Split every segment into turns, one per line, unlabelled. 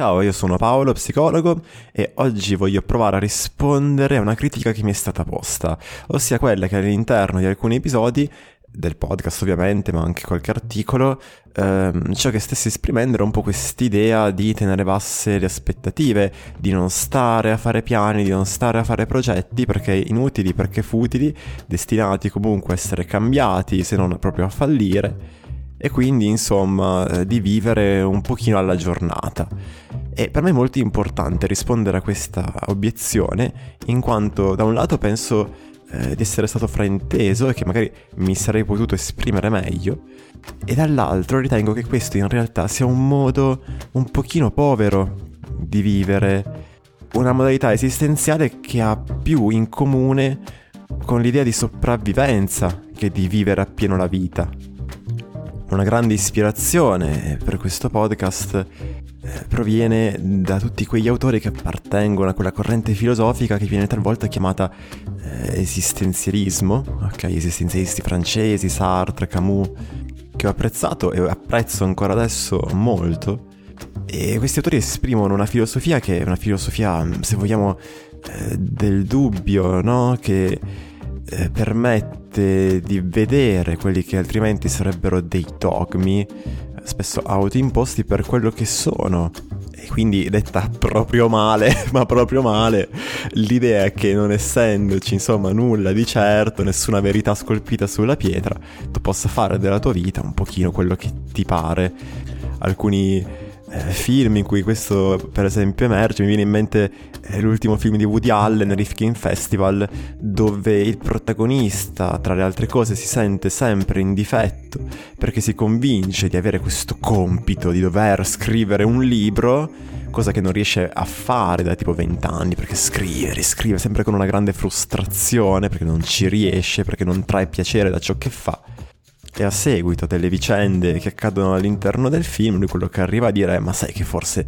Ciao, io sono Paolo, psicologo, e oggi voglio provare a rispondere a una critica che mi è stata posta, ossia quella che all'interno di alcuni episodi del podcast ovviamente, ma anche qualche articolo, ehm, ciò che stessi esprimendo era un po' quest'idea di tenere basse le aspettative, di non stare a fare piani, di non stare a fare progetti perché inutili, perché futili, destinati comunque a essere cambiati, se non proprio a fallire e quindi insomma eh, di vivere un pochino alla giornata. E per me è molto importante rispondere a questa obiezione in quanto da un lato penso eh, di essere stato frainteso e che magari mi sarei potuto esprimere meglio e dall'altro ritengo che questo in realtà sia un modo un pochino povero di vivere, una modalità esistenziale che ha più in comune con l'idea di sopravvivenza che di vivere appieno la vita una grande ispirazione per questo podcast eh, proviene da tutti quegli autori che appartengono a quella corrente filosofica che viene talvolta chiamata eh, esistenzialismo, ok, esistenzialisti francesi, Sartre, Camus, che ho apprezzato e apprezzo ancora adesso molto. E questi autori esprimono una filosofia che è una filosofia, se vogliamo, eh, del dubbio, no? Che eh, permette di vedere quelli che altrimenti sarebbero dei dogmi, spesso autoimposti per quello che sono. E quindi detta proprio male, ma proprio male, l'idea che non essendoci insomma nulla di certo, nessuna verità scolpita sulla pietra, tu possa fare della tua vita un pochino quello che ti pare. Alcuni film in cui questo per esempio emerge, mi viene in mente eh, l'ultimo film di Woody Allen, Rifkin Festival, dove il protagonista, tra le altre cose, si sente sempre in difetto perché si convince di avere questo compito di dover scrivere un libro, cosa che non riesce a fare da tipo 20 anni, perché scrive, riscrive sempre con una grande frustrazione, perché non ci riesce, perché non trae piacere da ciò che fa e a seguito delle vicende che accadono all'interno del film, lui quello che arriva a dire è ma sai che forse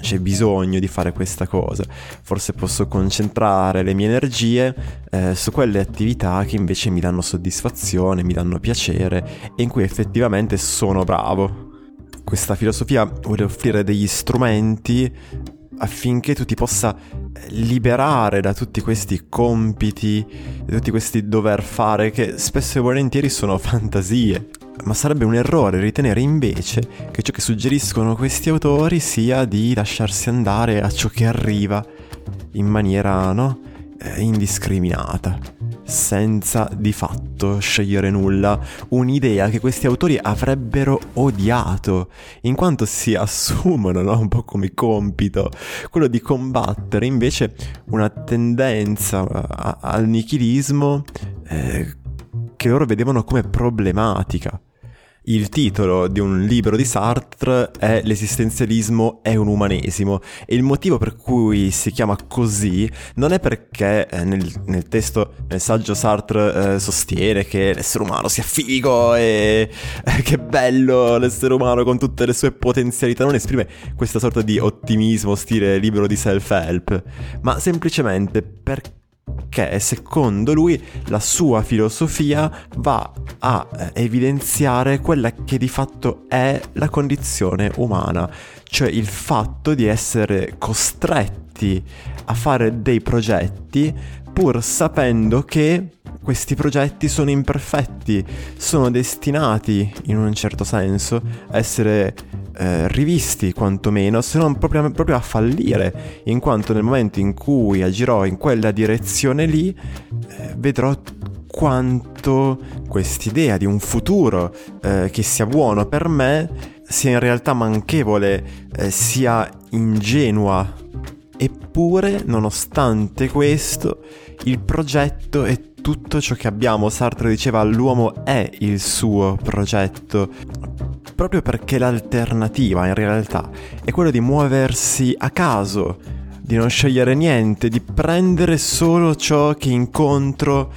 c'è bisogno di fare questa cosa, forse posso concentrare le mie energie eh, su quelle attività che invece mi danno soddisfazione, mi danno piacere e in cui effettivamente sono bravo. Questa filosofia vuole offrire degli strumenti affinché tu ti possa liberare da tutti questi compiti, da tutti questi dover fare che spesso e volentieri sono fantasie. Ma sarebbe un errore ritenere invece che ciò che suggeriscono questi autori sia di lasciarsi andare a ciò che arriva in maniera, no? Eh, indiscriminata senza di fatto scegliere nulla, un'idea che questi autori avrebbero odiato, in quanto si assumono no? un po' come compito quello di combattere invece una tendenza al nichilismo eh, che loro vedevano come problematica. Il titolo di un libro di Sartre è L'esistenzialismo è un umanesimo e il motivo per cui si chiama così non è perché eh, nel, nel, testo, nel saggio Sartre eh, sostiene che l'essere umano sia figo e eh, che bello l'essere umano con tutte le sue potenzialità, non esprime questa sorta di ottimismo stile libro di self-help, ma semplicemente perché che secondo lui la sua filosofia va a eh, evidenziare quella che di fatto è la condizione umana, cioè il fatto di essere costretti a fare dei progetti pur sapendo che questi progetti sono imperfetti, sono destinati in un certo senso a essere eh, rivisti quantomeno, se non proprio, proprio, a fallire, in quanto nel momento in cui agirò in quella direzione lì, eh, vedrò quanto quest'idea di un futuro eh, che sia buono per me sia in realtà manchevole, eh, sia ingenua. Eppure, nonostante questo, il progetto è tutto ciò che abbiamo. Sartre diceva l'uomo è il suo progetto proprio perché l'alternativa in realtà è quella di muoversi a caso, di non scegliere niente, di prendere solo ciò che incontro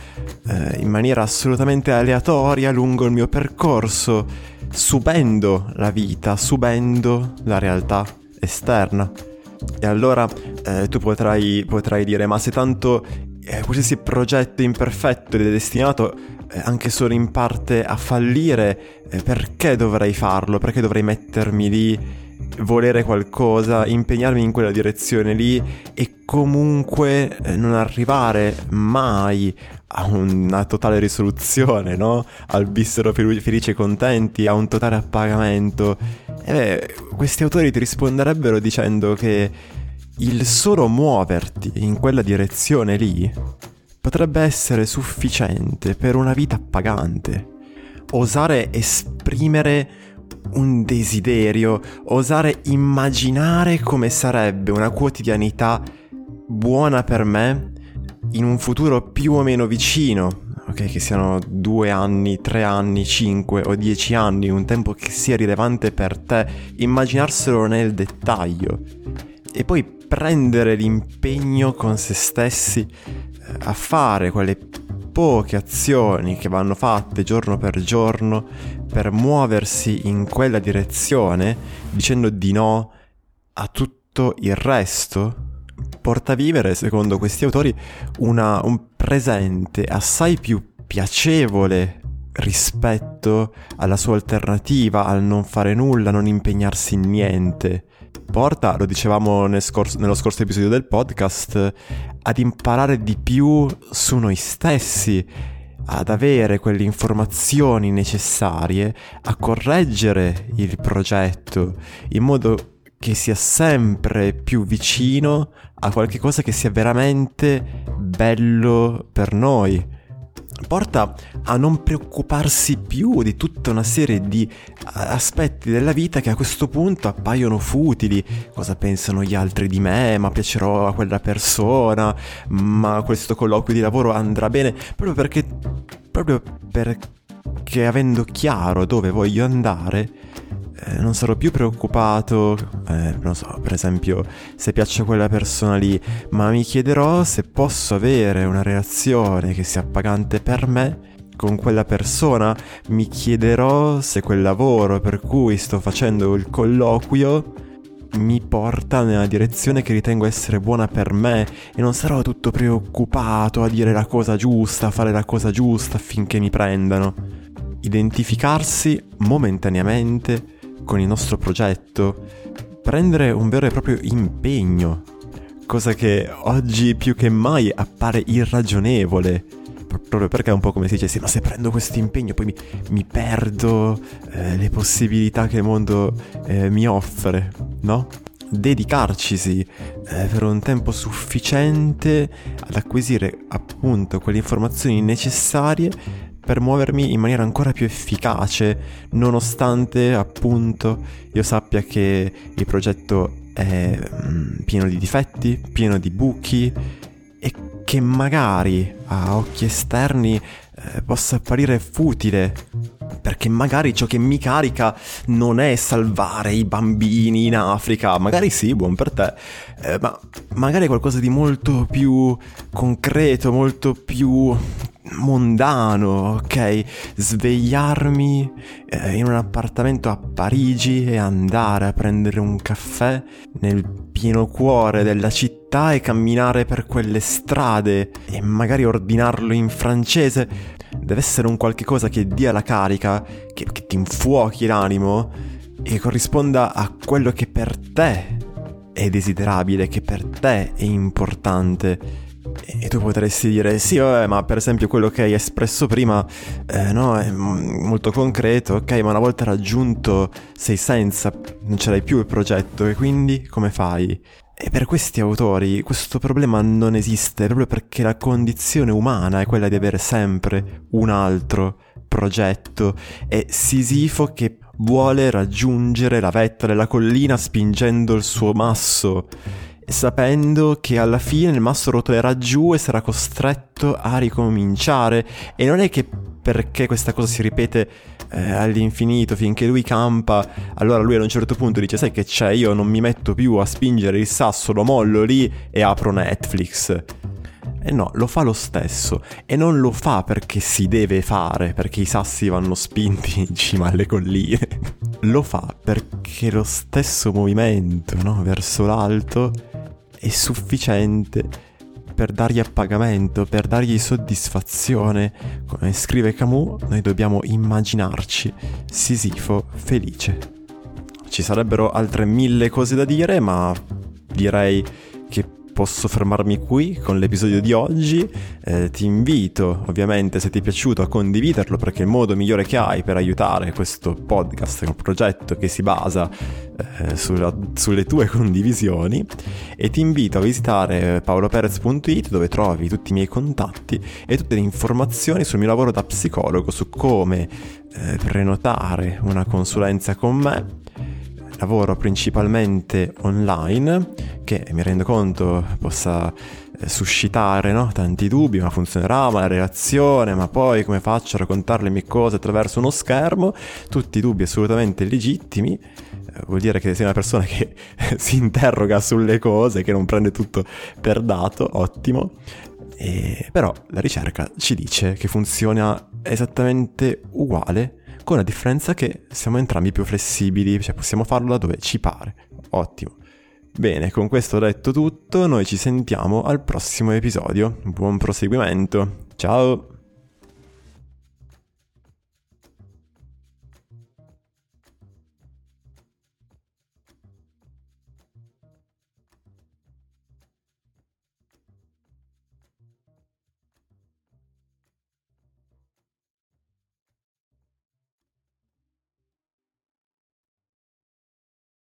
eh, in maniera assolutamente aleatoria lungo il mio percorso, subendo la vita, subendo la realtà esterna. E allora eh, tu potrai, potrai dire, ma se tanto eh, qualsiasi progetto imperfetto ed è destinato anche solo in parte a fallire, eh, perché dovrei farlo? Perché dovrei mettermi lì volere qualcosa, impegnarmi in quella direzione lì e comunque eh, non arrivare mai a una totale risoluzione, no? Al vissero felici e contenti, a un totale appagamento. E beh, questi autori ti risponderebbero dicendo che il solo muoverti in quella direzione lì potrebbe essere sufficiente per una vita appagante. Osare esprimere un desiderio, osare immaginare come sarebbe una quotidianità buona per me in un futuro più o meno vicino, ok? Che siano due anni, tre anni, cinque o dieci anni, un tempo che sia rilevante per te, immaginarselo nel dettaglio e poi prendere l'impegno con se stessi a fare quelle poche azioni che vanno fatte giorno per giorno per muoversi in quella direzione, dicendo di no a tutto il resto, porta a vivere, secondo questi autori, una, un presente assai più piacevole rispetto alla sua alternativa, al non fare nulla, non impegnarsi in niente. Porta, lo dicevamo nel scorso, nello scorso episodio del podcast, ad imparare di più su noi stessi, ad avere quelle informazioni necessarie a correggere il progetto in modo che sia sempre più vicino a qualcosa che sia veramente bello per noi porta a non preoccuparsi più di tutta una serie di aspetti della vita che a questo punto appaiono futili. Cosa pensano gli altri di me? Ma piacerò a quella persona? Ma questo colloquio di lavoro andrà bene? Proprio perché proprio perché avendo chiaro dove voglio andare eh, non sarò più preoccupato, eh, non so, per esempio, se piace a quella persona lì, ma mi chiederò se posso avere una relazione che sia appagante per me con quella persona, mi chiederò se quel lavoro per cui sto facendo il colloquio mi porta nella direzione che ritengo essere buona per me. E non sarò tutto preoccupato a dire la cosa giusta, a fare la cosa giusta affinché mi prendano. Identificarsi momentaneamente con il nostro progetto, prendere un vero e proprio impegno, cosa che oggi più che mai appare irragionevole. Proprio perché è un po' come se dicessi, ma se prendo questo impegno poi mi, mi perdo eh, le possibilità che il mondo eh, mi offre, no? dedicarcisi eh, per un tempo sufficiente ad acquisire appunto quelle informazioni necessarie per muovermi in maniera ancora più efficace, nonostante appunto io sappia che il progetto è mm, pieno di difetti, pieno di buchi e che magari a occhi esterni eh, possa apparire futile perché magari ciò che mi carica non è salvare i bambini in Africa, magari sì, buon per te, eh, ma magari è qualcosa di molto più concreto, molto più mondano, ok? Svegliarmi eh, in un appartamento a Parigi e andare a prendere un caffè nel pieno cuore della città e camminare per quelle strade e magari ordinarlo in francese. Deve essere un qualche cosa che dia la carica, che, che ti infuochi l'animo e corrisponda a quello che per te è desiderabile, che per te è importante e tu potresti dire, sì, vabbè, ma per esempio quello che hai espresso prima, eh, no, è molto concreto, ok, ma una volta raggiunto sei senza, non ce l'hai più il progetto, e quindi come fai? E per questi autori questo problema non esiste proprio perché la condizione umana è quella di avere sempre un altro progetto. È Sisifo che vuole raggiungere la vetta della collina spingendo il suo masso sapendo che alla fine il masso rotolerà giù e sarà costretto a ricominciare. E non è che perché questa cosa si ripete eh, all'infinito finché lui campa, allora lui ad un certo punto dice sai che c'è, io non mi metto più a spingere il sasso, lo mollo lì e apro Netflix. E no, lo fa lo stesso. E non lo fa perché si deve fare, perché i sassi vanno spinti in cima alle colline. lo fa perché lo stesso movimento, no? Verso l'alto è sufficiente per dargli appagamento, per dargli soddisfazione. Come scrive Camus, noi dobbiamo immaginarci Sisifo felice. ci sarebbero altre mille cose da dire, ma direi che posso fermarmi qui con l'episodio di oggi. Eh, ti invito, ovviamente, se ti è piaciuto, a condividerlo perché è il modo migliore che hai per aiutare questo podcast, un progetto che si basa eh, sulla, sulle tue condivisioni. E ti invito a visitare paoloperez.it dove trovi tutti i miei contatti e tutte le informazioni sul mio lavoro da psicologo, su come eh, prenotare una consulenza con me lavoro principalmente online, che mi rendo conto possa eh, suscitare no? tanti dubbi, ma funzionerà, ma la relazione, ma poi come faccio a raccontare le mie cose attraverso uno schermo? Tutti dubbi assolutamente legittimi, eh, vuol dire che sei una persona che si interroga sulle cose, che non prende tutto per dato, ottimo. E, però la ricerca ci dice che funziona esattamente uguale con la differenza che siamo entrambi più flessibili, cioè possiamo farlo da dove ci pare. Ottimo. Bene, con questo detto tutto, noi ci sentiamo al prossimo episodio. Buon proseguimento. Ciao!